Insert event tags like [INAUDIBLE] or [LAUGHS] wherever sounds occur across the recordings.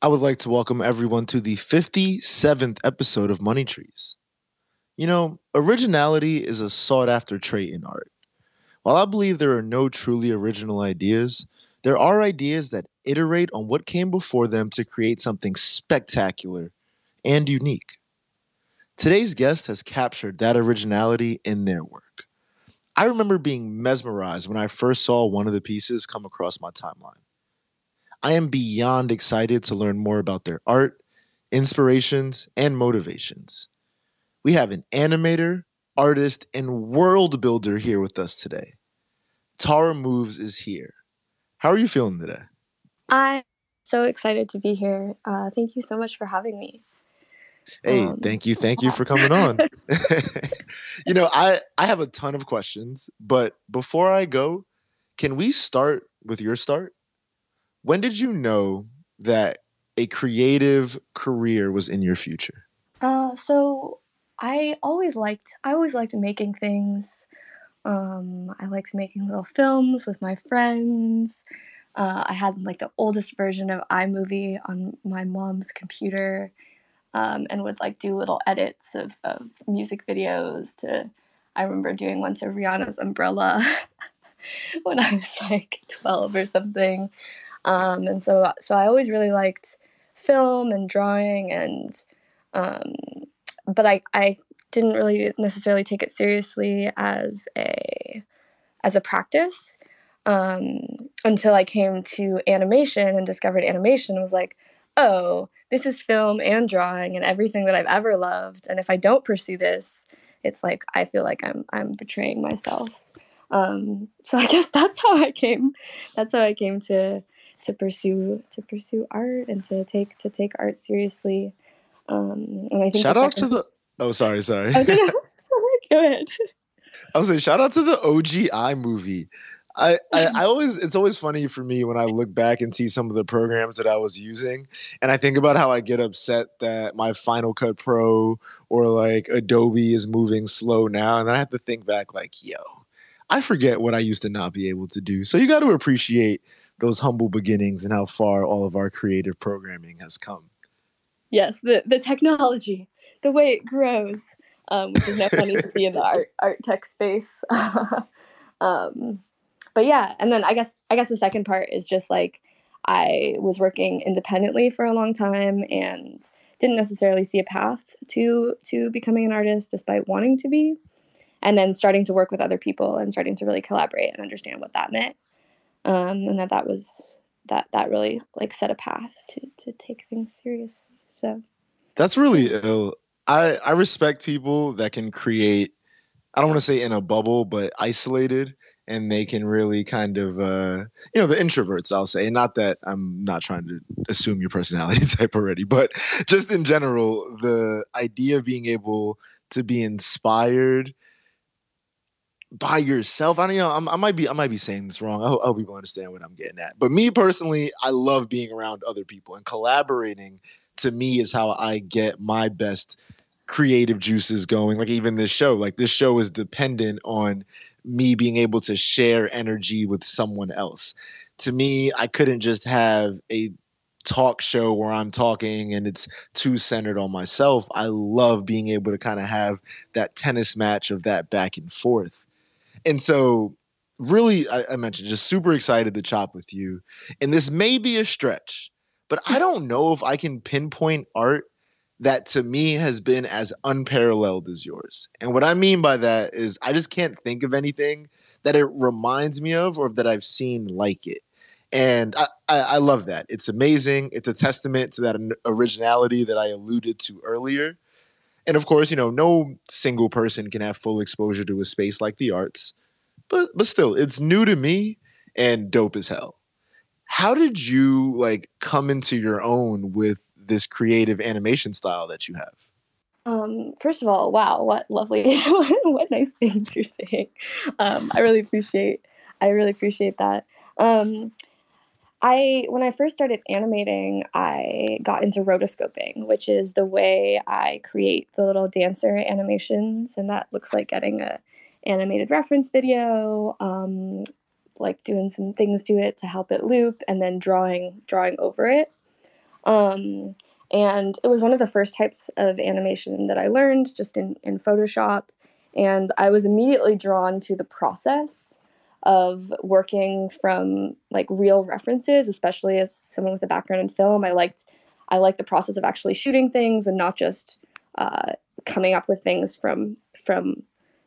I would like to welcome everyone to the 57th episode of Money Trees. You know, originality is a sought after trait in art. While I believe there are no truly original ideas, there are ideas that iterate on what came before them to create something spectacular and unique. Today's guest has captured that originality in their work. I remember being mesmerized when I first saw one of the pieces come across my timeline. I am beyond excited to learn more about their art, inspirations, and motivations. We have an animator, artist, and world builder here with us today. Tara Moves is here. How are you feeling today? I'm so excited to be here. Uh, thank you so much for having me. Hey, um, thank you, thank you for coming on. [LAUGHS] [LAUGHS] you know, I I have a ton of questions, but before I go, can we start with your start? When did you know that a creative career was in your future? Uh, so I always liked I always liked making things. Um, I liked making little films with my friends. Uh, I had like the oldest version of iMovie on my mom's computer, um, and would like do little edits of, of music videos. To I remember doing one to Rihanna's Umbrella [LAUGHS] when I was like twelve or something. Um, and so so I always really liked film and drawing and um, but I, I didn't really necessarily take it seriously as a as a practice um, until I came to animation and discovered animation was like, oh, this is film and drawing and everything that I've ever loved. And if I don't pursue this, it's like I feel like I'm I'm betraying myself. Um, so I guess [LAUGHS] that's how I came. That's how I came to to pursue to pursue art and to take to take art seriously. Um, and I think shout out to the. Oh, sorry, sorry. Oh, [LAUGHS] [LAUGHS] Go ahead. I was saying, shout out to the OG movie. I, I, I, always it's always funny for me when I look back and see some of the programs that I was using and I think about how I get upset that my Final Cut Pro or like Adobe is moving slow now and then I have to think back like yo I forget what I used to not be able to do so you got to appreciate those humble beginnings and how far all of our creative programming has come. Yes, the the technology, the way it grows, um, which is now funny to be in the art [LAUGHS] art tech space. [LAUGHS] um, but yeah, and then I guess I guess the second part is just like I was working independently for a long time and didn't necessarily see a path to to becoming an artist despite wanting to be and then starting to work with other people and starting to really collaborate and understand what that meant um, and that that was that that really like set a path to to take things seriously. So that's really ill. I I respect people that can create. I don't want to say in a bubble, but isolated, and they can really kind of uh, you know the introverts. I'll say, not that I'm not trying to assume your personality [LAUGHS] type already, but just in general, the idea of being able to be inspired by yourself. I don't you know. I'm, i might be I might be saying this wrong. I I hope people understand what I'm getting at. But me personally, I love being around other people and collaborating. To me, is how I get my best creative juices going. Like even this show, like this show is dependent on me being able to share energy with someone else. To me, I couldn't just have a talk show where I'm talking and it's too centered on myself. I love being able to kind of have that tennis match of that back and forth. And so, really, I, I mentioned just super excited to chop with you. And this may be a stretch, but I don't know if I can pinpoint art that to me has been as unparalleled as yours. And what I mean by that is I just can't think of anything that it reminds me of or that I've seen like it. And I, I, I love that. It's amazing. It's a testament to that originality that I alluded to earlier. And of course, you know, no single person can have full exposure to a space like the arts. But but still, it's new to me and dope as hell. How did you like come into your own with this creative animation style that you have? Um, first of all, wow, what lovely, [LAUGHS] what nice things you're saying. Um, I really appreciate, I really appreciate that. Um, I when I first started animating, I got into rotoscoping, which is the way I create the little dancer animations, and that looks like getting a animated reference video, um, like doing some things to it to help it loop, and then drawing drawing over it. Um, and it was one of the first types of animation that I learned just in, in Photoshop. And I was immediately drawn to the process of working from like real references, especially as someone with a background in film. I liked I liked the process of actually shooting things and not just uh, coming up with things from from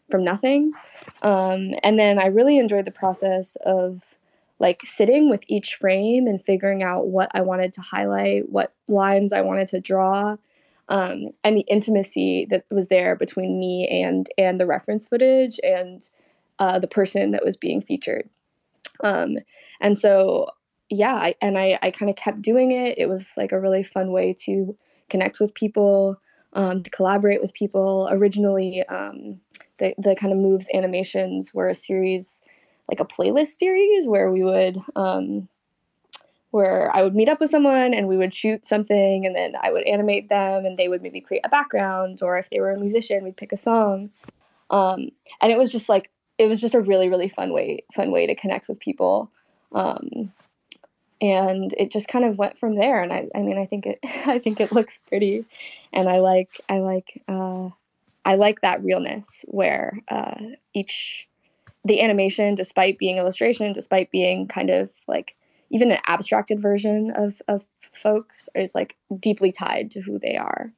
from nothing. Um, and then I really enjoyed the process of like sitting with each frame and figuring out what I wanted to highlight, what lines I wanted to draw, um, and the intimacy that was there between me and and the reference footage and uh, the person that was being featured. Um, and so yeah, I, and I, I kind of kept doing it. It was like a really fun way to connect with people, um, to collaborate with people. Originally, um, the, the kind of moves animations were a series, like a playlist series where we would, um, where I would meet up with someone and we would shoot something and then I would animate them and they would maybe create a background or if they were a musician, we'd pick a song. Um, and it was just like, it was just a really, really fun way, fun way to connect with people. Um, and it just kind of went from there. And i, I mean i think it [LAUGHS] i think it looks pretty. And i like i like uh, i like that realness where uh, each the animation despite being illustration despite being kind of like even an abstracted version of of folks is like deeply tied to who they are.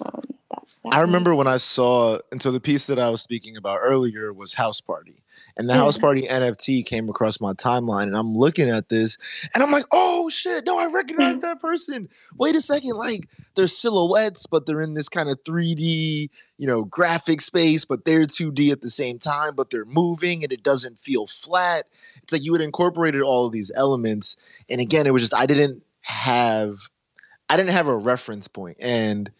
Um, I remember when I saw, and so the piece that I was speaking about earlier was House Party and the house mm-hmm. party NFT came across my timeline, and I'm looking at this, and I'm like, "Oh shit! No, I recognize [LAUGHS] that person." Wait a second, like they're silhouettes, but they're in this kind of 3D, you know, graphic space, but they're 2D at the same time, but they're moving, and it doesn't feel flat. It's like you had incorporated all of these elements, and again, it was just I didn't have, I didn't have a reference point, and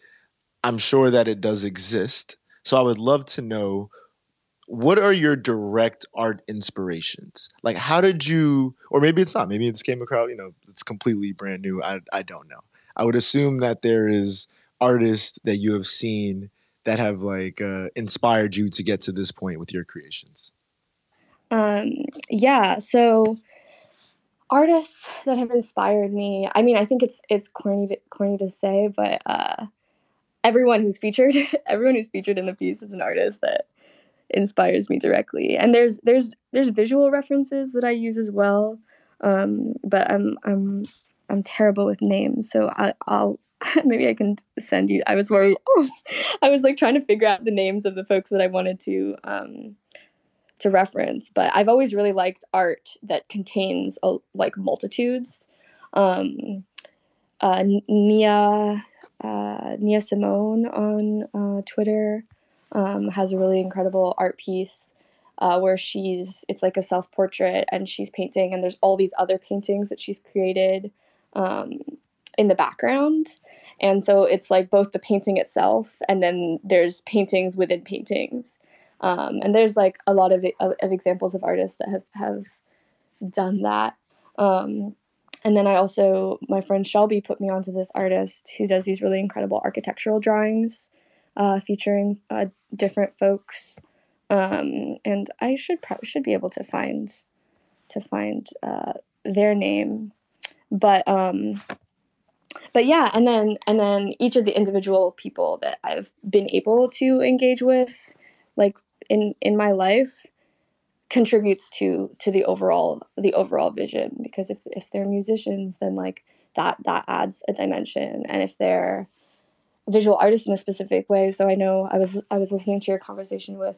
I'm sure that it does exist. So I would love to know what are your direct art inspirations? Like, how did you, or maybe it's not, maybe it's came across, you know, it's completely brand new. I, I don't know. I would assume that there is artists that you have seen that have like uh, inspired you to get to this point with your creations. Um, yeah. So artists that have inspired me, I mean, I think it's, it's corny to, corny to say, but, uh, everyone who's featured, [LAUGHS] everyone who's featured in the piece is an artist that inspires me directly. And there's there's there's visual references that I use as well, um, but I'm I'm I'm terrible with names, so I, I'll [LAUGHS] maybe I can send you. I was worried. [LAUGHS] I was like trying to figure out the names of the folks that I wanted to um, to reference. But I've always really liked art that contains a, like multitudes. Um, uh, Nia uh, Nia Simone on uh, Twitter um, has a really incredible art piece uh, where she's it's like a self portrait and she's painting and there's all these other paintings that she's created um, in the background. And so it's like both the painting itself and then there's paintings within paintings. Um, and there's like a lot of, of, of, examples of artists that have have done that. Um, and then I also, my friend Shelby put me onto this artist who does these really incredible architectural drawings uh, featuring uh, different folks. Um, and I should probably should be able to find to find uh, their name, but um, but yeah, and then and then each of the individual people that I've been able to engage with, like in in my life, contributes to to the overall the overall vision. Because if if they're musicians, then like that that adds a dimension, and if they're visual artist in a specific way. So I know I was I was listening to your conversation with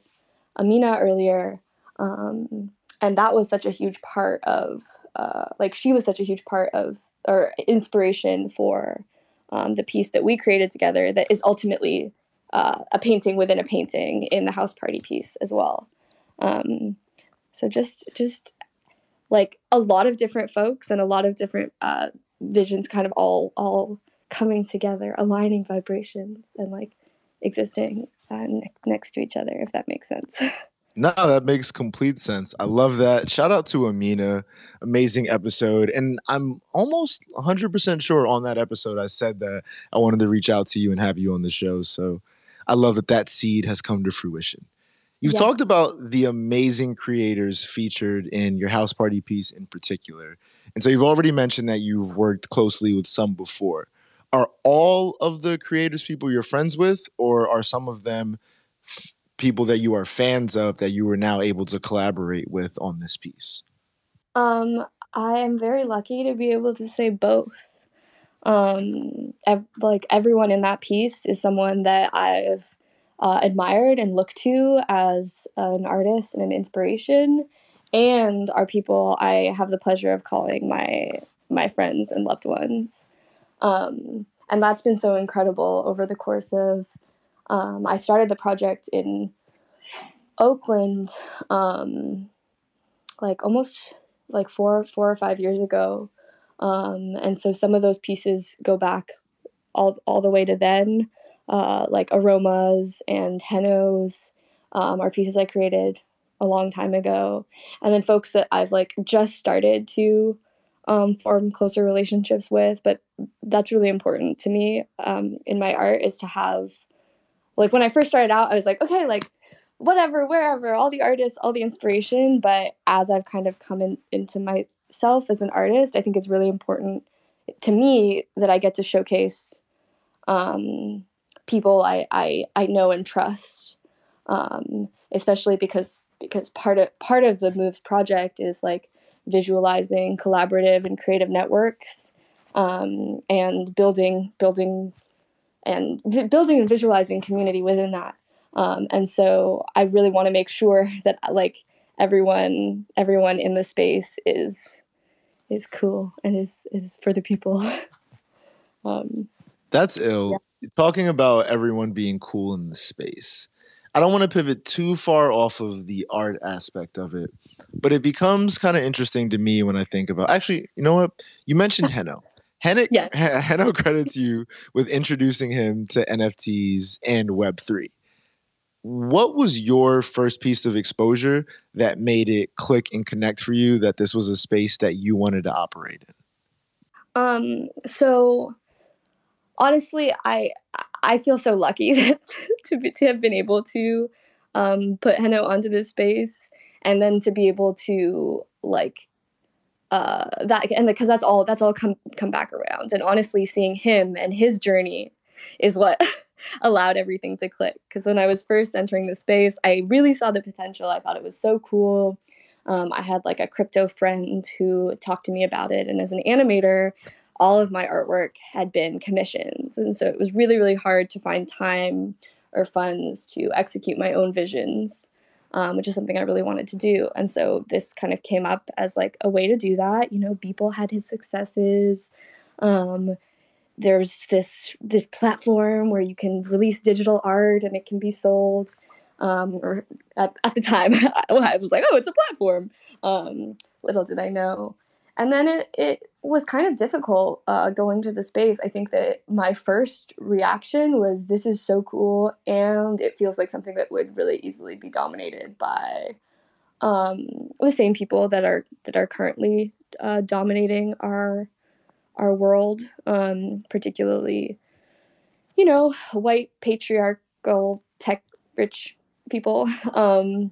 Amina earlier, um, and that was such a huge part of uh, like she was such a huge part of or inspiration for um, the piece that we created together. That is ultimately uh, a painting within a painting in the house party piece as well. Um, so just just like a lot of different folks and a lot of different uh, visions, kind of all all coming together, aligning vibrations, and like existing uh, ne- next to each other, if that makes sense. [LAUGHS] No, that makes complete sense. I love that. Shout out to Amina. Amazing episode. And I'm almost 100% sure on that episode I said that I wanted to reach out to you and have you on the show. So I love that that seed has come to fruition. You've yes. talked about the amazing creators featured in your house party piece in particular. And so you've already mentioned that you've worked closely with some before. are all of the creators people you're friends with, or are some of them f- people that you are fans of that you were now able to collaborate with on this piece? Um, I am very lucky to be able to say both. Um, ev- like everyone in that piece is someone that I've uh, admired and looked to as an artist and an inspiration, and are people I have the pleasure of calling my my friends and loved ones. Um, and that's been so incredible over the course of. Um, I started the project in Oakland, um, like almost like four four or five years ago, um, and so some of those pieces go back all all the way to then, uh, like aromas and henos, um, are pieces I created a long time ago, and then folks that I've like just started to um, form closer relationships with. But that's really important to me um, in my art is to have, like when I first started out, I was like, okay, like whatever, wherever, all the artists, all the inspiration. But as I've kind of come in, into myself as an artist, I think it's really important to me that I get to showcase um, people I, I I know and trust, um, especially because because part of part of the Moves project is like visualizing collaborative and creative networks um, and building building and vi- building and visualizing community within that. Um, and so i really want to make sure that like everyone everyone in the space is is cool and is is for the people. [LAUGHS] Um, That's ill. Talking about everyone being cool in the space. I don't want to pivot too far off of the art aspect of it, but it becomes kind of interesting to me when I think about. Actually, you know what? You mentioned Heno. Heno, [LAUGHS] Yes. Heno credits you with introducing him to NFTs and Web3. What was your first piece of exposure that made it click and connect for you that this was a space that you wanted to operate in? Um, so honestly, I I feel so lucky [LAUGHS] to be, to have been able to um, put Heno onto this space, and then to be able to like uh, that, and because that's all that's all come come back around. And honestly, seeing him and his journey is what [LAUGHS] allowed everything to click. Because when I was first entering the space, I really saw the potential. I thought it was so cool. Um, I had like a crypto friend who talked to me about it, and as an animator, all of my artwork had been commissions. And so it was really, really hard to find time or funds to execute my own visions, um, which is something I really wanted to do. And so this kind of came up as like a way to do that. You know, Beeple had his successes. Um, there's this this platform where you can release digital art and it can be sold. Um, or at, at the time, [LAUGHS] I was like, oh, it's a platform. Um, little did I know and then it, it was kind of difficult uh, going to the space. I think that my first reaction was this is so cool and it feels like something that would really easily be dominated by um, the same people that are that are currently uh, dominating our our world um, particularly you know white patriarchal tech rich people. [LAUGHS] Um,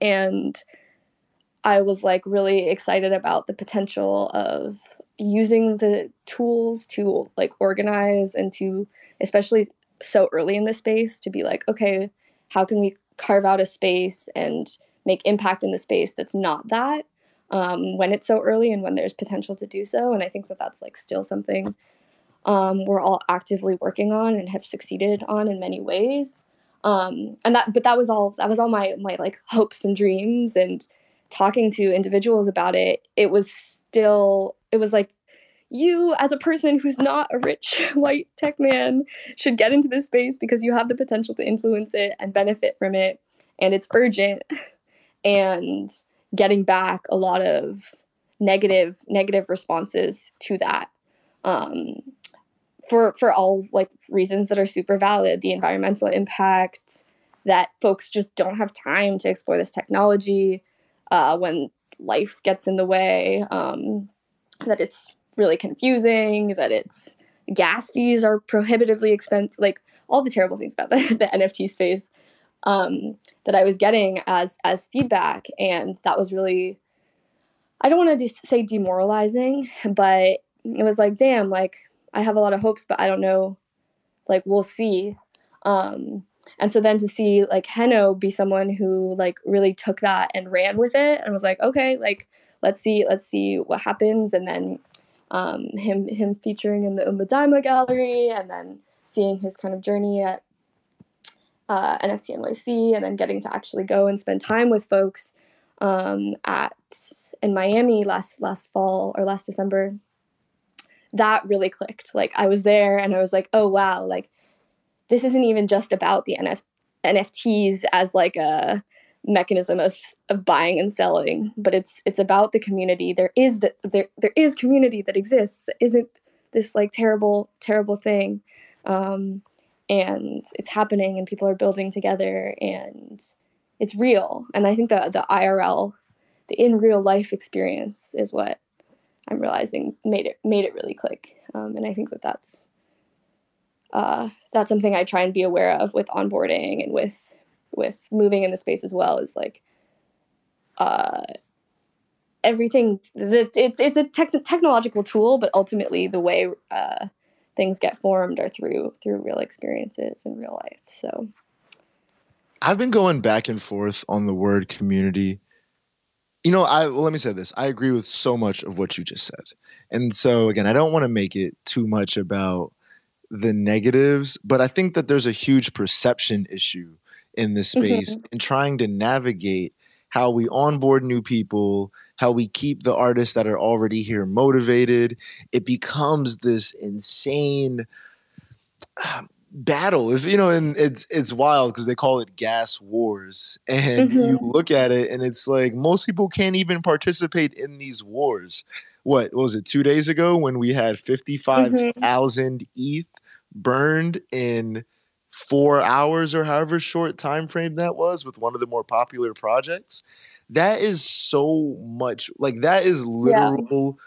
and I was like really excited about the potential of using the tools to like organize and to especially so early in the space to be like okay how can we carve out a space and make impact in the space that's not that um, when it's so early and when there's potential to do so? And i think that that's like still something um, we're all actively working on and have succeeded on in many ways. Um, and that but that was all that was all my my like hopes and dreams and talking to individuals about it, it was still, it was like, you as a person who's not a rich [LAUGHS] white tech man should get into this space because you have the potential to influence it and benefit from it. And it's urgent. [LAUGHS] And getting back a lot of negative, negative responses to that. Um, for for all like reasons that are super valid the environmental impact that folks just don't have time to explore this technology uh, when life gets in the way, um, that it's really confusing, that it's gas fees are prohibitively expensive, like all the terrible things about the, [LAUGHS] the NFT space um, that I was getting as as feedback, and that was really, I don't want to de- say demoralizing, but it was like, damn, like I have a lot of hopes, but I don't know. Like we'll see. Um, and so then to see like Heno be someone who like really took that and ran with it and was like, okay, like let's see, let's see what happens. And then um, him him featuring in the Umbadaima gallery and then seeing his kind of journey at uh, NFT NYC and then getting to actually go and spend time with folks um, at in Miami last last fall or last December. That really clicked. Like I was there and I was like, oh wow, like this isn't even just about the NF- NFTs as like a mechanism of, of buying and selling, but it's it's about the community. There is the, there there is community that exists that isn't this like terrible terrible thing, um, and it's happening and people are building together and it's real. And I think the the IRL, the in real life experience is what I'm realizing made it made it really click. Um, and I think that that's uh, that's something I try and be aware of with onboarding and with with moving in the space as well. Is like uh, everything that it's it's a tech, technological tool, but ultimately the way uh, things get formed are through through real experiences in real life. So I've been going back and forth on the word community. You know, I well, let me say this. I agree with so much of what you just said. And so again, I don't want to make it too much about the negatives, but I think that there's a huge perception issue in this space mm-hmm. in trying to navigate how we onboard new people, how we keep the artists that are already here motivated. It becomes this insane um, battle. If you know, and it's it's wild because they call it gas wars, and mm-hmm. you look at it, and it's like most people can't even participate in these wars. What, what was it? Two days ago when we had fifty five mm mm-hmm. ETH burned in four hours or however short time frame that was with one of the more popular projects that is so much like that is literal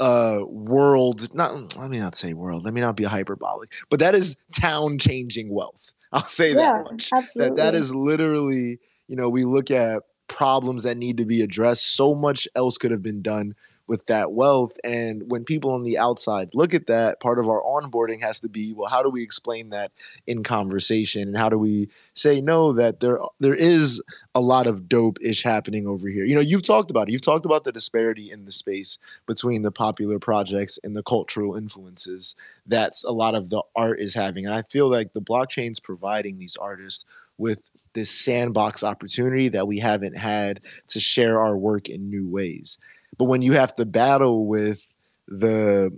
yeah. uh world not let me not say world let me not be hyperbolic but that is town changing wealth [LAUGHS] i'll say yeah, that much absolutely. that that is literally you know we look at problems that need to be addressed so much else could have been done with that wealth. And when people on the outside look at that, part of our onboarding has to be, well, how do we explain that in conversation? And how do we say no that there there is a lot of dope ish happening over here? You know, you've talked about it. You've talked about the disparity in the space between the popular projects and the cultural influences that's a lot of the art is having. And I feel like the blockchain's providing these artists with this sandbox opportunity that we haven't had to share our work in new ways. But when you have to battle with the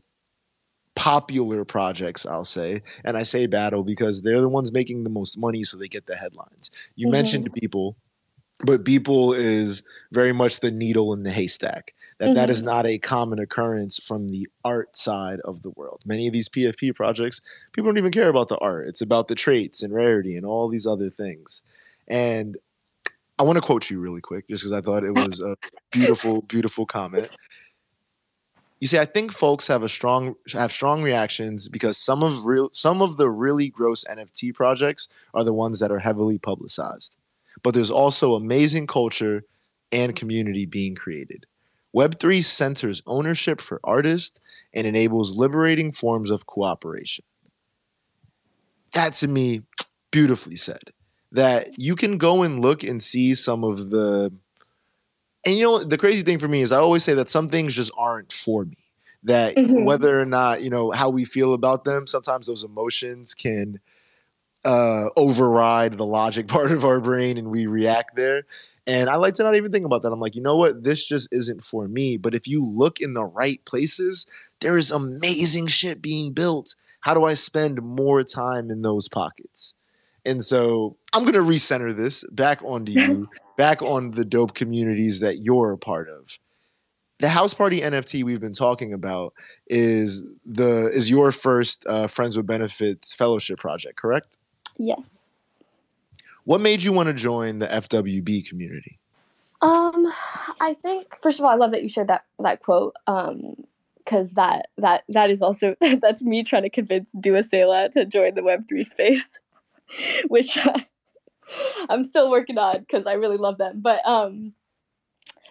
popular projects, I'll say, and I say battle because they're the ones making the most money, so they get the headlines. You mm-hmm. mentioned Beeple, but Beeple is very much the needle in the haystack. That, mm-hmm. that is mm-hmm. not a common occurrence from the art side of the world. Many of these PFP projects, people don't even care about the art. It's about the traits and rarity and all these other things. And I want to quote you really quick, just because I thought it was a beautiful, [LAUGHS] beautiful comment. You see, I think folks have a strong have strong reactions because some of real some of the really gross NFT projects are the ones that are heavily publicized. But there's also amazing culture and community being created. Web3 centers ownership for artists and enables liberating forms of cooperation. That to me, beautifully said that you can go and look and see some of the and you know the crazy thing for me is I always say that some things just aren't for me. That mm-hmm. whether or not, you know, how we feel about them, sometimes those emotions can uh, override the logic [LAUGHS] part of our brain and we react there. And I like to not even think about that. I'm like, you know what? This just isn't for me. But if you look in the right places, there is amazing shit being built. How do I spend more time in those pockets? And so I'm going to recenter this back onto you, [LAUGHS] back on the dope communities that you're a part of. The house party NFT we've been talking about is the is your first uh, Friends with Benefits fellowship project, correct? Yes. What made you want to join the FWB community? Um, I think first of all, I love that you shared that that quote. Um, because that that that is also [LAUGHS] that's me trying to convince Dua Sela to join the Web three space. [LAUGHS] which I'm still working on because I really love them. But um,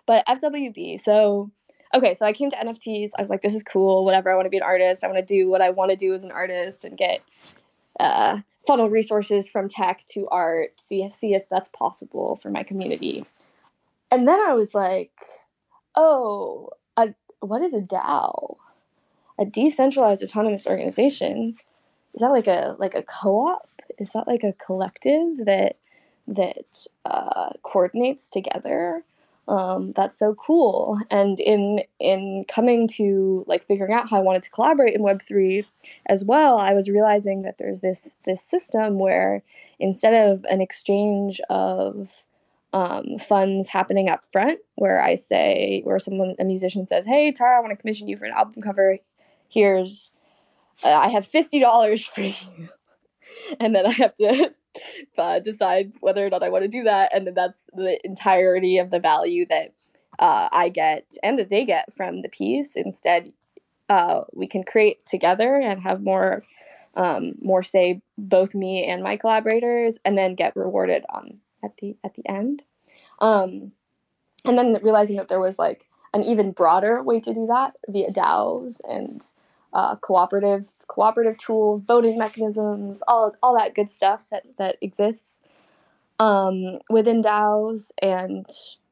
but FWB. So okay, so I came to NFTs. I was like, this is cool. Whatever. I want to be an artist. I want to do what I want to do as an artist and get uh, funnel resources from tech to art. See see if that's possible for my community. And then I was like, oh, a, what is a DAO? A decentralized autonomous organization. Is that like a like a co-op? Is that like a collective that that uh, coordinates together? um, that's so cool. And in in coming to like figuring out how i wanted to collaborate in web3 as well i was realizing that there's this this system where instead of an exchange of um, funds happening up front where i say where someone a musician says hey tara i want to commission you for an album cover. Here's uh, i have $50 for you. [LAUGHS] And then i have to [LAUGHS] uh, decide whether or not I want to do that, and then that's the entirety of the value that uh, I get and that they get from the piece. Instead, uh, we can create together and have more, um, more say both me and my collaborators, and then get rewarded on at the at the end. Um, and then realizing that there was like an even broader way to do that via DAOs and uh, cooperative cooperative tools, voting mechanisms, all all that good stuff that that exists um, within DAOs, and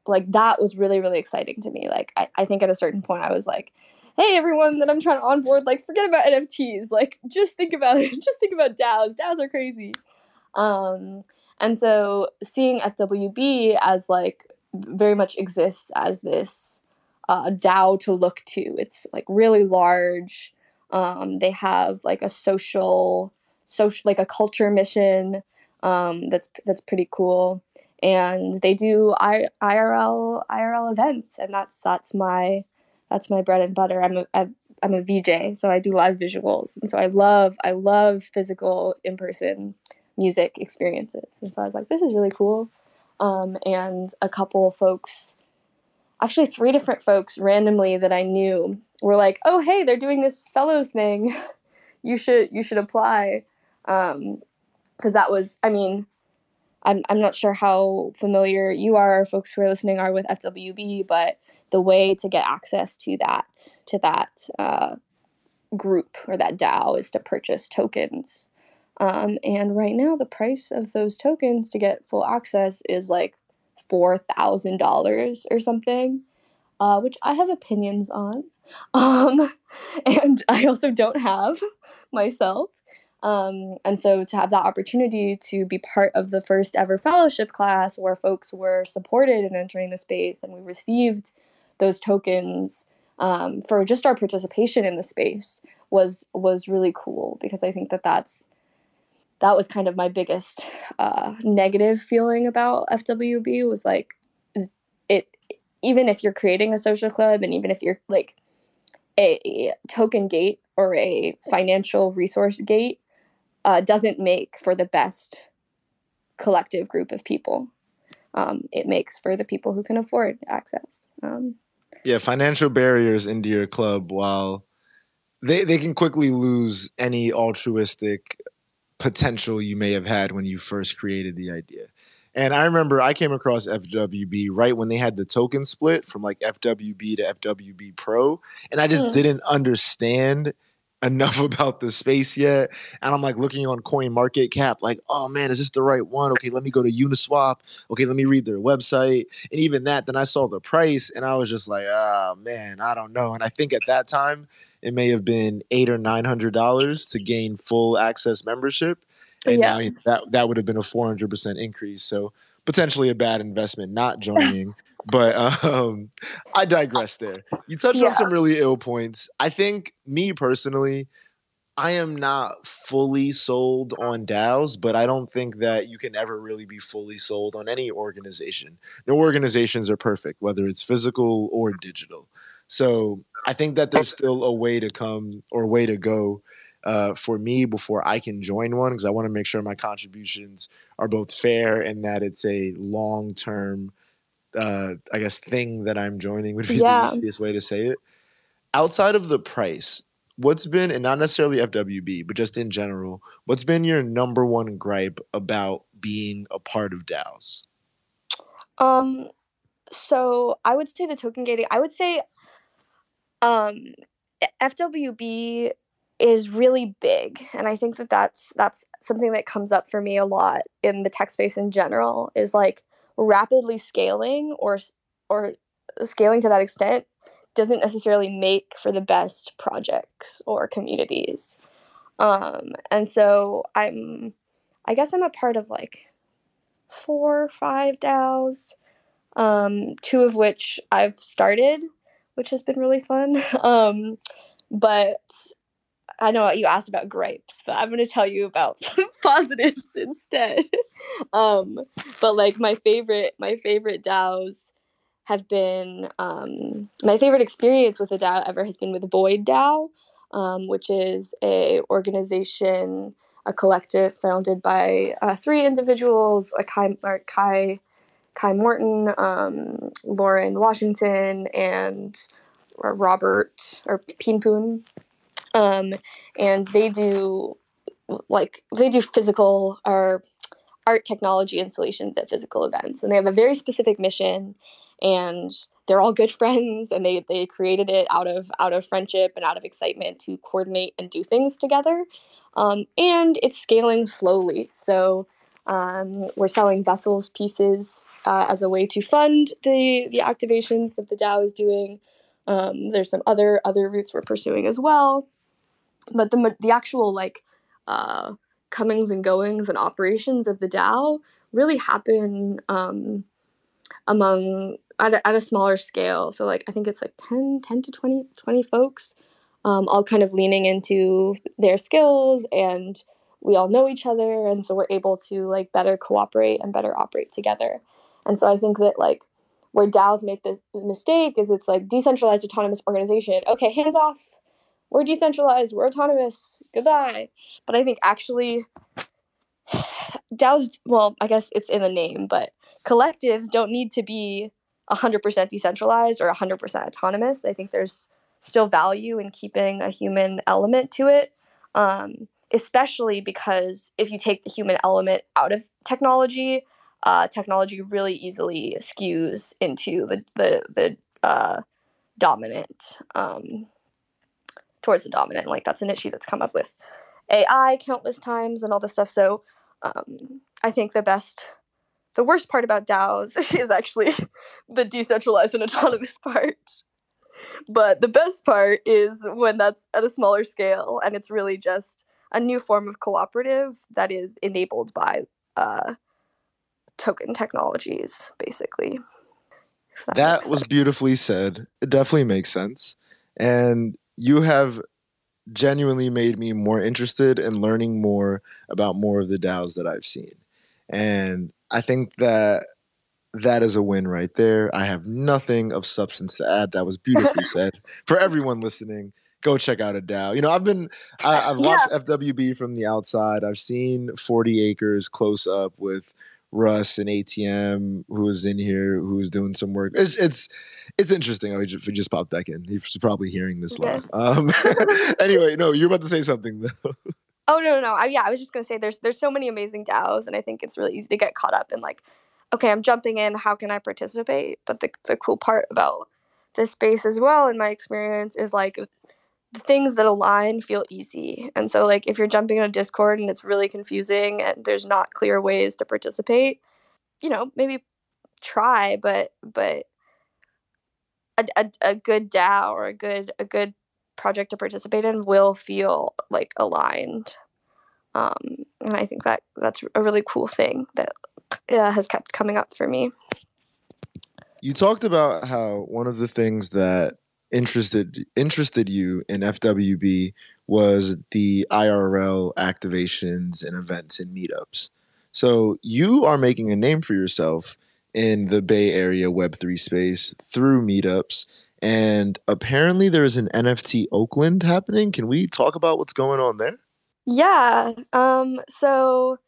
like that was really really exciting to me. Like I, I think at a certain point I was like, hey everyone that I'm trying to onboard, like forget about NFTs, like just think about it, [LAUGHS] just think about DAOs. DAOs are crazy. Um, and so seeing FWB as like very much exists as this uh, DAO to look to. It's like really large. Um, they have like a social, social like a culture mission um, that's that's pretty cool, and they do I, IRL IRL events, and that's that's my that's my bread and butter. I'm a I'm a VJ, so I do live visuals, and so I love I love physical in person music experiences, and so I was like, this is really cool. Um, and a couple folks actually three different folks randomly that I knew were like, "Oh, hey, they're doing this fellows thing. [LAUGHS] you should you should apply." Um, because that was, I mean, I'm I'm not sure how familiar you are, folks who are listening are with FWB, but the way to get access to that to that uh, group or that DAO is to purchase tokens. Um, and right now, the price of those tokens to get full access is like $4,000 or something, uh, which I have opinions on. Um, [LAUGHS] and I also don't have myself. Um, and so to have that opportunity to be part of the first ever fellowship class where folks were supported in entering the space and we received those tokens um, for just our participation in the space was was really cool because I think that that's that was kind of my biggest uh, negative feeling about FWB was like it even if you're creating a social club and even if you're like a, token gate or a financial resource gate uh, doesn't make for the best collective group of people. Um, it makes for the people who can afford access. Um, yeah, financial barriers into your club while they, they can quickly lose any altruistic potential you may have had when you first created the idea. And I remember I came across FWB right when they had the token split from like FWB to FWB Pro, and I just mm. didn't understand enough [LAUGHS] about the space yet. And I'm like looking on Coin Market Cap, like, oh man, is this the right one? Okay, let me go to Uniswap. Okay, let me read their website. And even that, then I saw the price and I was just like, oh man, I don't know. And I think at that time it may have been eight or nine hundred dollars to gain full access membership, and yeah. now that that would have been a four hundred percent increase. So potentially a bad investment not [LAUGHS] joining. but um, I digress there. You touched yeah. on some really ill points. I think me personally, I am not fully sold on DAOs, but I don't think that you can ever really be fully sold on any organization. No organizations are perfect, whether it's physical or digital. So I think that there's still a way to come or way to go uh, for me before I can join one because I want to make sure my contributions are both fair and that it's a long term, uh, I guess, thing that I'm joining would be yeah. the easiest way to say it. Outside of the price, what's been, and not necessarily FWB, but just in general, what's been your number one gripe about being a part of DAOs? Um, so I would say the token gating. I would say Um, FWB is really big and i think that that's that's something that comes up for me a lot in the tech space in general is like rapidly scaling or or scaling to that extent doesn't necessarily make for the best projects or communities. Um, and so i'm i guess i'm a part of like four or five daos um, two of which i've started which has been really fun. [LAUGHS] Um, but I know you asked about gripes, but I'm going to tell you about [LAUGHS] positives instead. [LAUGHS] um, but like my favorite, my favorite DAOs have been um, my favorite experience with a DAO ever has been with Void DAO, um, which is a organization, a collective founded by uh, three individuals: a Kai, Kai, Kai Morton, um, Lauren Washington, and Robert or Pinpoon um, and they do like they do physical or art technology installations at physical events. And they have a very specific mission and they're all good [LAUGHS] friends and they they created it out of out of friendship and out of excitement to coordinate and do things together. Um, and it's scaling slowly. So um, we're selling vessels pieces uh, as a way to fund the the activations that the DAO is doing. Um, there's some other other routes we're pursuing as well but the the actual like uh, comings and goings and operations of the DAO really happen um, among at a, at a smaller scale. So like I think it's like 10, 10 to 20, 20 folks, um, all kind of leaning into their skills and we all know each other and so we're able to like better cooperate and better operate together. And so I think that like where DAOs make this mistake is it's like decentralized autonomous organization. Okay, hands off we're decentralized, we're autonomous, goodbye. But I think actually, DAOs, well, I guess it's in the name, but collectives don't need to be 100% decentralized or 100% autonomous. I think there's still value in keeping a human element to it, um, especially because if you take the human element out of technology, uh, technology really easily skews into the, the, the uh, dominant. Um, towards the dominant. Like that's an issue that's come up with AI countless times and all this stuff. So um, I think the best, the worst part about DAOs [LAUGHS] is actually [LAUGHS] the decentralized and autonomous [LAUGHS] part. But the best part is when that's at a smaller scale and it's really just a new form of cooperative that is enabled by uh, token technologies, basically. That, that was beautifully said. It definitely makes sense. And you have genuinely made me more interested in learning more about more of the DAOs that I've seen. And I think that that is a win right there. I have nothing of substance to add. That was beautifully [LAUGHS] said. For everyone listening, go check out a DAO. You know, I've been, I, have watched yeah. FWB from the outside. I've seen 40 Acres close up with Russ and ATM who was in here who was doing some work. It's it's, it's interesting. Oh, he just, he just popped back in. He's probably hearing this live. [LAUGHS] Um, [LAUGHS] anyway, no, you're about to say something though. Oh no, no, no. I, yeah, I was just gonna say there's there's so many amazing DAOs, and I think it's really easy to get caught up in like, okay, I'm jumping in. How can I participate? But the the cool part about this space as well, in my experience, is like the things that align feel easy. And so like if you're jumping on Discord and it's really confusing and there's not clear ways to participate, you know, maybe try, but but a, a, a good DAO or a good a good project to participate in will feel like aligned. Um, and I think that that's a really cool thing that uh, has kept coming up for me. You talked about how one of the things that interested interested you in FWB was the IRL activations and events and meetups. So you are making a name for yourself in the Bay Area Web3 space through meetups. And apparently there's an NFT Oakland happening. Can we talk about what's going on there? Yeah. Um, so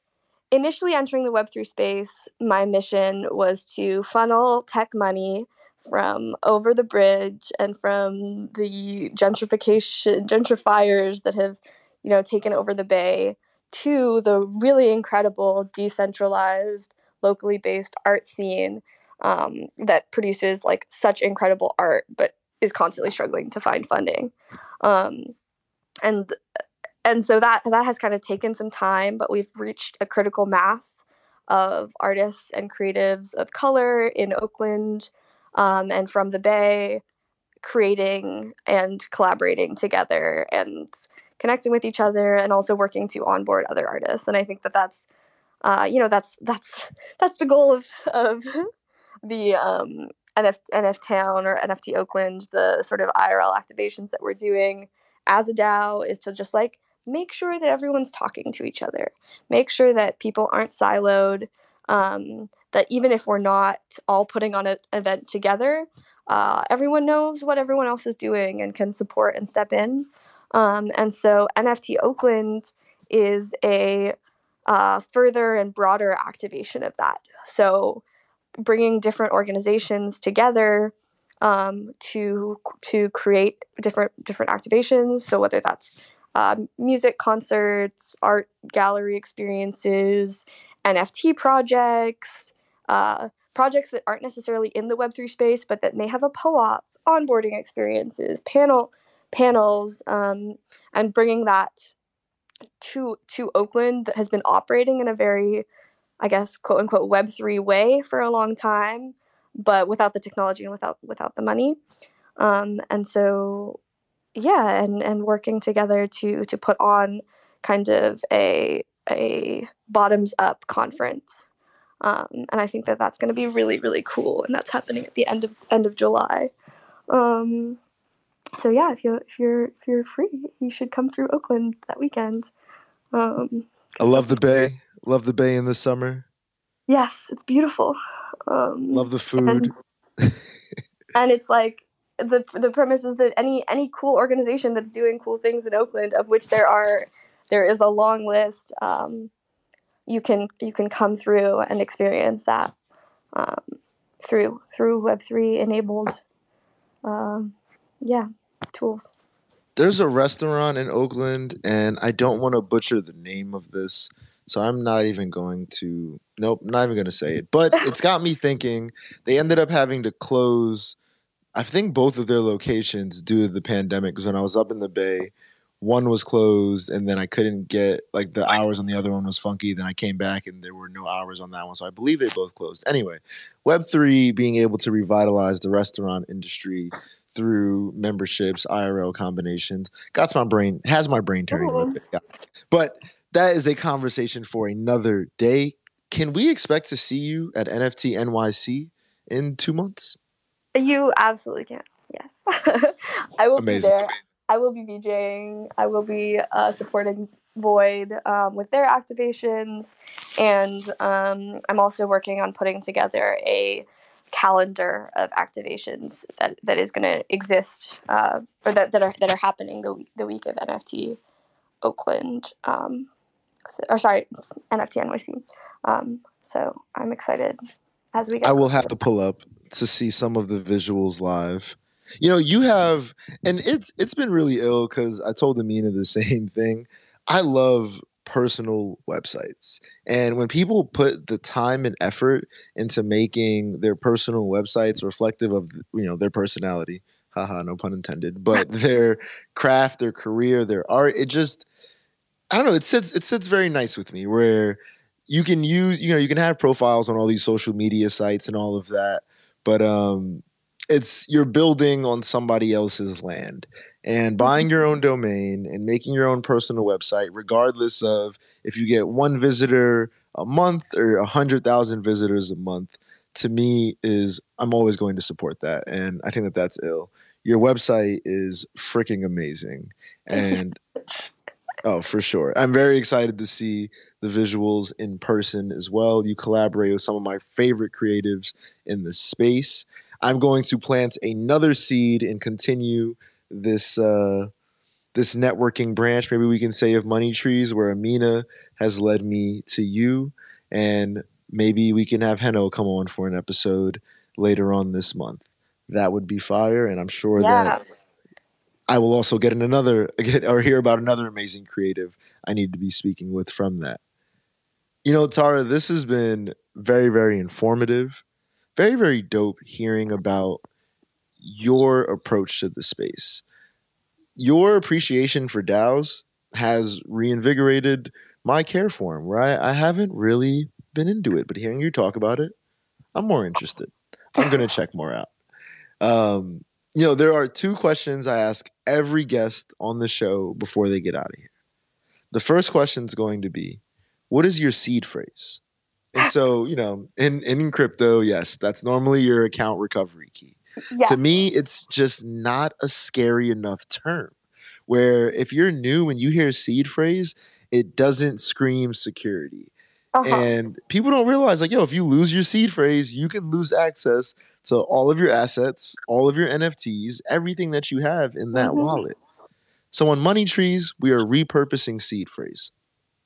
initially entering the Web3 space, my mission was to funnel tech money from over the bridge and from the gentrification gentrifiers that have you know taken over the bay to the really incredible decentralized locally based art scene um, that produces like such incredible art but is constantly struggling to find funding. Um, and and so that that has kind of taken some time, but we've reached a critical mass of artists and creatives of color in Oakland um, and from the Bay, creating and collaborating together and connecting with each other, and also working to onboard other artists. And I think that that's uh, you know that's that's [LAUGHS] that's the goal of of [LAUGHS] the um, NF, NF Town or NFT Oakland, the sort of IRL activations that we're doing. As a DAO is to just like make sure that everyone's talking to each other, make sure that people aren't siloed, um, that even if we're not all putting on an event together, uh, everyone knows what everyone else is doing and can support and step in. Um, and so NFT Oakland is a uh, further and broader activation of that. So bringing different organizations together um, to to create different different activations. So whether that's uh, music concerts, art gallery experiences, NFT projects, uh, projects that aren't necessarily in the Web3 space, but that may have a co-op, onboarding experiences, panel panels, um, and bringing that to to Oakland that has been operating in a very, I guess, quote unquote Web3 way for a long time, but without the technology and without without the money. Um, and so yeah and and working together to to put on kind of a a bottoms up conference um, and I think that that's going to be really really cool and that's happening at the end of end of July. Um, so yeah if you if you're if you're free you should come through Oakland that weekend. Um, I love the bay. Love the bay in the summer. Yes it's beautiful. Um, love the food. and, and it's like the the premise is that any any cool organization that's doing cool things in Oakland, of which there are there is a long list, um, you can you can come through and experience that um, through through Web three enabled, um, yeah, tools. There's a restaurant in Oakland, and I don't want to butcher the name of this, so I'm not even going to. Nope, not even going to say it. But [LAUGHS] it's got me thinking. They ended up having to close I think both of their locations due to the pandemic. Because when I was up in the Bay, one was closed, and then I couldn't get like the hours on the other one was funky. Then I came back, and there were no hours on that one, so I believe they both closed. Anyway, Web three being able to revitalize the restaurant industry through memberships, IRL combinations, got my brain has my brain turning uh-huh. bit. Yeah. But that is a conversation for another day. Can we expect to see you at NFT NYC in two months? You absolutely can. Yes, [LAUGHS] I will Amazing. be there. I will be VJing. I will be uh, supporting Void um, with their activations, and um, I'm also working on putting together a calendar of activations that, that is going to exist uh, or that, that are that are happening the week, the week of NFT Oakland. Um, so, or sorry, NFT NYC. Um, so I'm excited as we. Get. I will have to pull up to see some of the visuals live. You know, you have, and it's it's been really ill because I told Amina the [LAUGHS] same thing. I love personal websites, and when people put the time and effort into making their personal websites reflective of you know their personality, haha, no pun intended, [LAUGHS] but their craft, their career, their art, it just I don't know. It sits it sits very nice with me where you can use you know you can have profiles on all these social media sites and all of that but um, it's you're building on somebody else's land and mm-hmm. buying your own domain and making your own personal website, regardless of if you get one visitor a month or a hundred thousand visitors a month. To me, is I'm always going to support that, and I think that that's ill. Your website is freaking amazing, and [LAUGHS] oh, for sure, I'm very excited to see the visuals in person as well. You collaborate with some of my favorite creatives in the space. I'm going to plant another seed and continue this uh, this networking branch. Maybe we can say of Money Trees, where Amina has led me to you, and maybe we can have Heno come on for an episode later on this month. That would be fire, and I'm sure yeah. that I will also get in another [LAUGHS] get or hear about another amazing creative I need to be speaking with from that. You know, Tara, this has been very, very informative, very, very dope hearing about your approach to the space. Your appreciation for DAOs has reinvigorated my care for where I, I haven't really been into it, but hearing you talk about it, I'm more interested. I'm going [LAUGHS] to check more out. Um, you know, there are two questions I ask every guest on the show before they get out of here. The first question is going to be, what is your seed phrase? And so, you know, in in crypto, yes, that's normally your account recovery key. Yes. To me, it's just not a scary enough term. Where if you're new and you hear seed phrase, it doesn't scream security. Uh-huh. And people don't realize, like, yo, if you lose your seed phrase, you can lose access to all of your assets, all of your NFTs, everything that you have in that mm-hmm. wallet. So on Money Trees, we are repurposing seed phrase.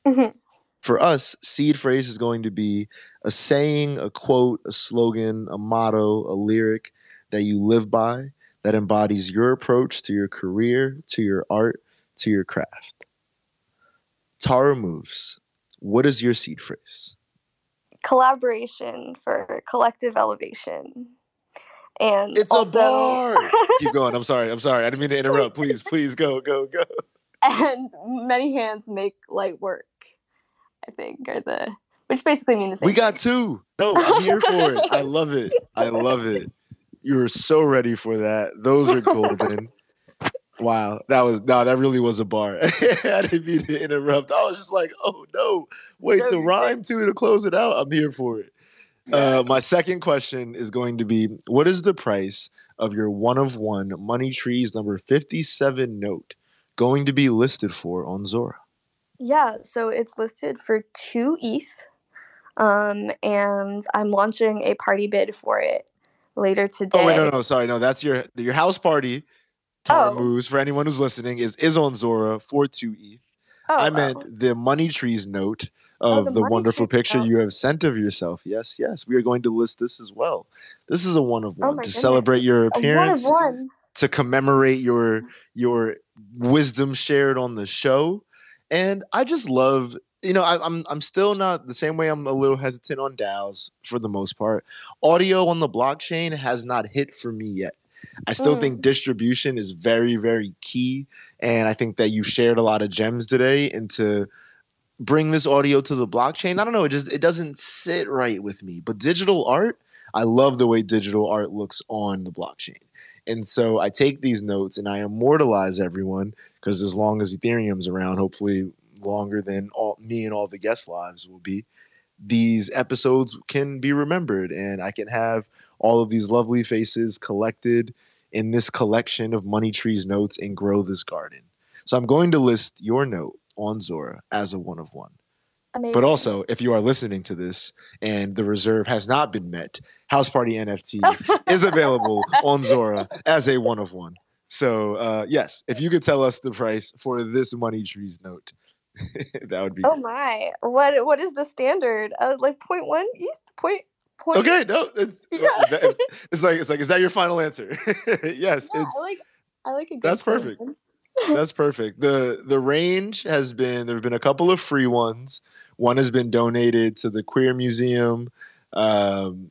Mm-hmm. For us, seed phrase is going to be a saying, a quote, a slogan, a motto, a lyric that you live by that embodies your approach to your career, to your art, to your craft. TaraMoves. What is your seed phrase? Collaboration for collective elevation. And it's also, a bar. [LAUGHS] Keep going. I'm sorry. I'm sorry. I didn't mean to interrupt. Please, please go, go, go. And many hands make light work. I think are the which basically means we got two. No, I'm here for it. I love it. I love it. You were so ready for that. Those are golden. wow, that was no, that really was a bar. [LAUGHS] I didn't mean to interrupt. I was just like, oh no, wait, the rhyme too to close it out. I'm here for it. Uh, my second question is going to be What is the price of your one of one Money Trees number 57 note going to be listed for on Zora? Yeah, so it's listed for two ETH. Um, and I'm launching a party bid for it later today. Oh wait, no, no, sorry, no, that's your your house party. Oh. moves for anyone who's listening is is on Zora for two ETH. Oh, I meant the money trees note Oh, of oh, the, the wonderful picture you have sent of yourself. Yes, yes. We are going to list this as well. This is a one of oh one oh to goodness. celebrate your appearance, one one. to commemorate your your wisdom shared on the show. And I just love, you know, I, I'm I'm still not the same way. I'm a little hesitant on DAOs for the most part. Audio on the blockchain has not hit for me yet. I still mm. think distribution is very, very key. And I think that you shared a lot of gems today into bring this audio to the blockchain. I don't know, it just it doesn't sit right with me. But digital art, I love the way digital art looks on the blockchain. And so I take these notes and I immortalize everyone because as long as Ethereum's around, hopefully longer than all, me and all the guest lives will be, these episodes can be remembered and I can have all of these lovely faces collected in this collection of Money Trees notes and grow this garden. So I'm going to list your note on Zora as a one of one. Amazing. But also, if you are listening to this and the reserve has not been met, House Party NFT is available [LAUGHS] on Zora as a one of one. So, uh, yes, if you could tell us the price for this Money Trees note, [LAUGHS] that would be. Oh my! What what is the standard? Uh, like point one ETH? Point point. Okay, no, it's [LAUGHS] yeah. it's like it's like is that your final answer? yes, yeah, it's. I like I like a. that's perfect. That's perfect. The the range has been there've been a couple of free ones. One has been donated to the Queer Museum. Um,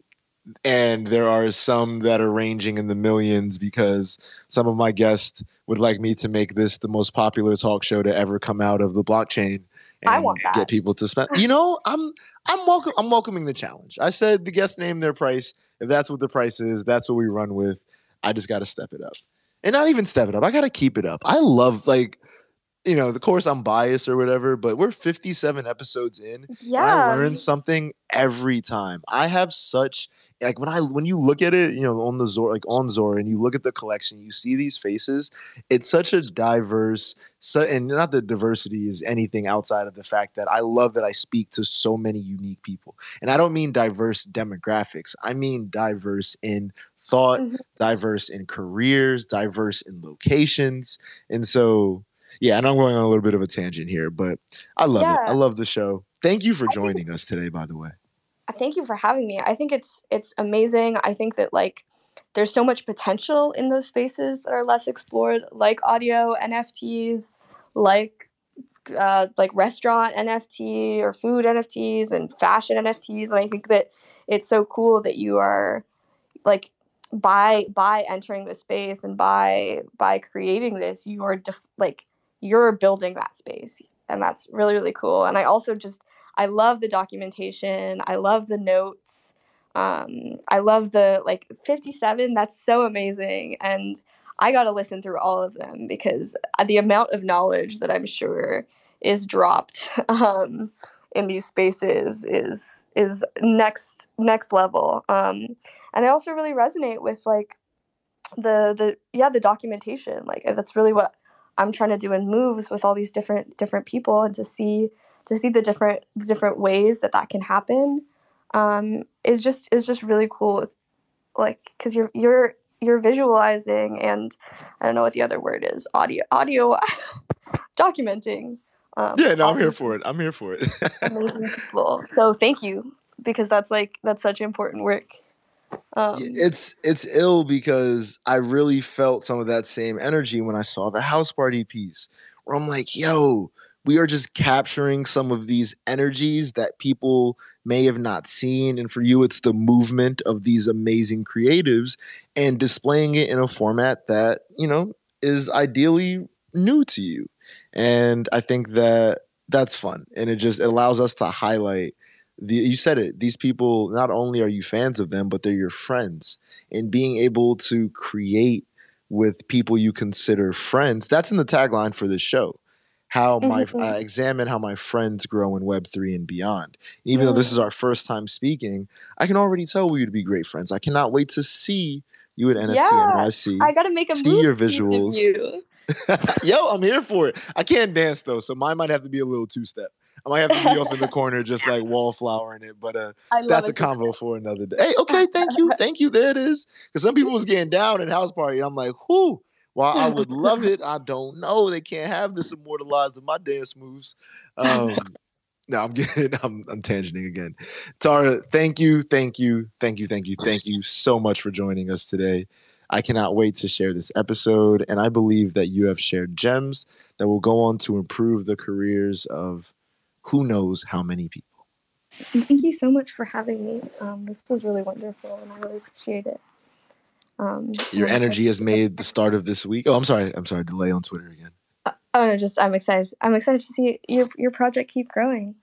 and there are some that are ranging in the millions because some of my guests would like me to make this the most popular talk show to ever come out of the blockchain and I want that. get people to spend. [LAUGHS] You know, I'm I'm welcome I'm welcoming the challenge. I said the guests name their price. If that's what the price is, that's what we run with. I just got to step it up and not even step it up. I gotta keep it up. I love like you know, of course I'm biased or whatever, but we're 57 episodes in. Yeah. I learn something every time. I have such like when I when you look at it, you know, on the Zor like on Zor and you look at the collection, you see these faces. It's such a diverse, so, and not that diversity is anything outside of the fact that I love that I speak to so many unique people, and I don't mean diverse demographics. I mean diverse in thought, mm-hmm. diverse in careers, diverse in locations, and so yeah. And I'm going on a little bit of a tangent here, but I love yeah. it. I love the show. Thank you for joining us today, by the way thank you for having me. I think it's it's amazing. I think that like there's so much potential in those spaces that are less explored, like audio NFTs, like uh, like restaurant NFT or food NFTs and fashion NFTs. And I think that it's so cool that you are like by by entering the space and by by creating this you're def- like you're building that space and that's really really cool and i also just i love the documentation i love the notes um, i love the like 57 that's so amazing and i got to listen through all of them because the amount of knowledge that i'm sure is dropped [LAUGHS] um, in these spaces is is next next level um, and i also really resonate with like the the yeah the documentation like that's really what i'm trying to do in moves with all these different different people and to see to see the different the different ways that that can happen um, is just is just really cool like because you're you're you're visualizing and i don't know what the other word is audio audio [LAUGHS] documenting um, yeah, no, I'm here for it. I'm here for it. amazing [LAUGHS] people. So thank you because that's like that's such important work. Um, it's it's ill because I really felt some of that same energy when I saw the house party piece, where I'm like, yo, we are just capturing some of these energies that people may have not seen. And for you, it's the movement of these amazing creatives and displaying it in a format that, you know, is ideally new to you. And I think that that's fun. And it just it allows us to highlight the, you said it these people not only are you fans of them but they're your friends and being able to create with people you consider friends that's in the tagline for this show how my uh, examine how my friends grow in web3 and beyond even though this is mm. our first time speaking i can already tell we would be great friends i cannot wait to see you at nft yeah, nyc i gotta make a see your visuals you. [LAUGHS] Yo, I'm here for it. I can't dance though, so mine might have to be a little two step. I might have to be off in the [LAUGHS] corner just like wallflowering it, but uh, that's a combo for another day. Hey, okay, thank you, [LAUGHS] thank you. There it is. Because some people was getting down at house party. And I'm like, whoo. While I would love [LAUGHS] it, I don't know. They can't have this immortalized in my dance moves. Um, no, I'm getting, I'm, I'm tangenting again. Tara, thank you, thank you, thank you, thank you, thank you so much for joining us today. I cannot wait to share this episode, and I believe that you have shared gems that will go on to improve the careers of who knows how many people. Thank you so much for having me. Um, this was really wonderful, and I really appreciate it. Um, Your energy has made the start of this week. Oh, I'm sorry. I'm sorry. Delay on Twitter again. Uh, oh no, just I'm excited. I'm excited to see your your project keep growing,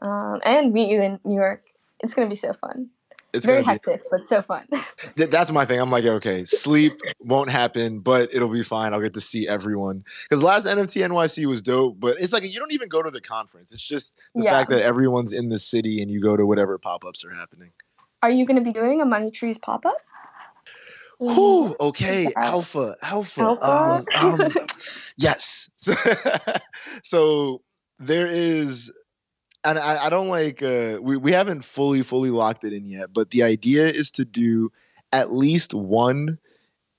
um, and meet you in New York. It's going to be so fun it's very hectic, be, but so fun. [LAUGHS] that's my thing. I'm like, okay, sleep won't happen, but it'll be fine. I'll get to see everyone. Because last NFT NYC was dope, but it's like you don't even go to the conference. It's just the yeah. fact that everyone's in the city and you go to whatever pop ups are happening. Are you going to be doing a Money Trees pop up? Whew, okay, alpha, alpha. alpha? Um, um, [LAUGHS] yes. [LAUGHS] so there is and I, I don't like uh, we, we haven't fully fully locked it in yet but the idea is to do at least one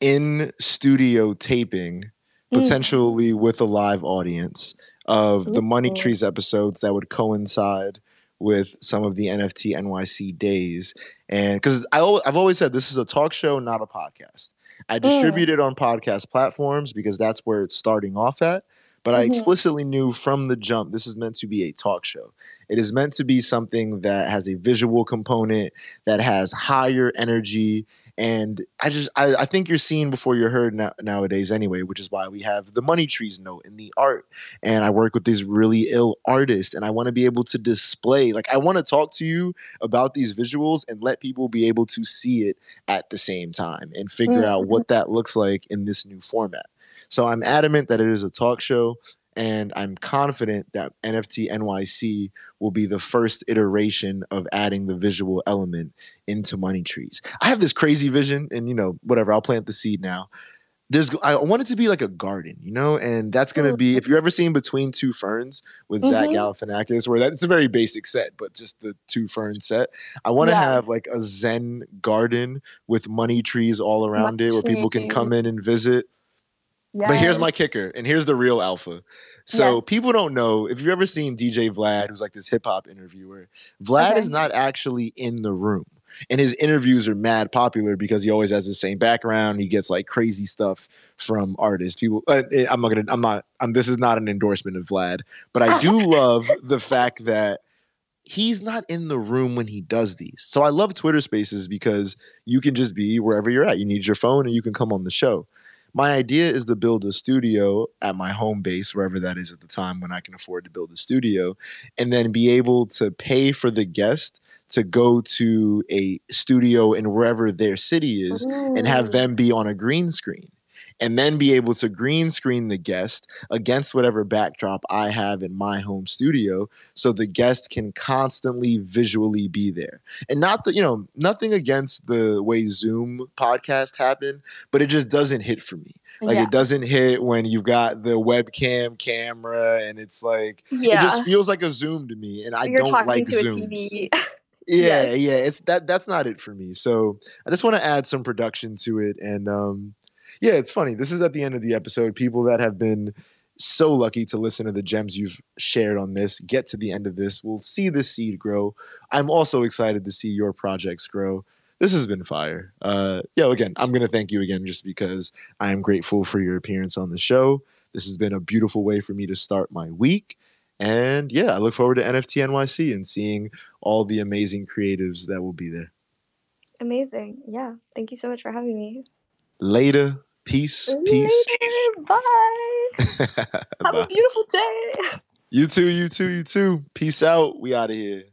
in studio taping mm. potentially with a live audience of the money trees episodes that would coincide with some of the nft nyc days and because i've always said this is a talk show not a podcast i mm. distribute mm. it on podcast platforms because that's where it's starting off at but mm-hmm. I explicitly knew from the jump this is meant to be a talk show. It is meant to be something that has a visual component, that has higher energy. And I just, I, I think you're seen before you're heard now, nowadays anyway, which is why we have the money trees note in the art. And I work with these really ill artists, and I want to be able to display, like, I want to talk to you about these visuals and let people be able to see it at the same time and figure mm-hmm. out what that looks like in this new format. So I'm adamant that it is a talk show, and I'm confident that NFT NYC will be the first iteration of adding the visual element into money trees. I have this crazy vision, and you know, whatever, I'll plant the seed now. There's, I want it to be like a garden, you know, and that's gonna be. If you've ever seen Between Two Ferns with mm-hmm. Zach Galifianakis, where that it's a very basic set, but just the two fern set. I want to yeah. have like a Zen garden with money trees all around money it, where people can come in and visit Yes. But here's my kicker, and here's the real alpha. So yes. people don't know if you've ever seen DJ Vlad, who's like this hip hop interviewer. Vlad okay. is not actually in the room, and his interviews are mad popular because he always has the same background. He gets like crazy stuff from artists. People, uh, eh, I'm not gonna, I'm not, I'm, this is not an endorsement of Vlad, but I do [LAUGHS] love the fact that he's not in the room when he does these. So I love Twitter Spaces because you can just be wherever you're at. You need your phone and you can come on the show. My idea is to build a studio at my home base, wherever that is at the time when I can afford to build a studio, and then be able to pay for the guest to go to a studio in wherever their city is Ooh. and have them be on a green screen and then be able to green screen the guest against whatever backdrop I have in my home studio so the guest can constantly visually be there. And not that, you know, nothing against the way Zoom podcast happen, but it just doesn't hit for me. Like yeah. it doesn't hit when you've got the webcam camera and it's like yeah. it just feels like a Zoom to me and I You're don't like Zooms. [LAUGHS] yeah, yes. yeah, it's that that's not it for me. So I just want to add some production to it and um yeah, it's funny. This is at the end of the episode. People that have been so lucky to listen to the gems you've shared on this get to the end of this. We'll see this seed grow. I'm also excited to see your projects grow. This has been fire. Uh, yeah, again, I'm going to thank you again just because I am grateful for your appearance on the show. This has been a beautiful way for me to start my week. And yeah, I look forward to NFT NYC and seeing all the amazing creatives that will be there. Amazing. Yeah. Thank you so much for having me. Later. Peace. Peace. Bye. [LAUGHS] Have Bye. a beautiful day. You too. You too. You too. Peace out. We out of here.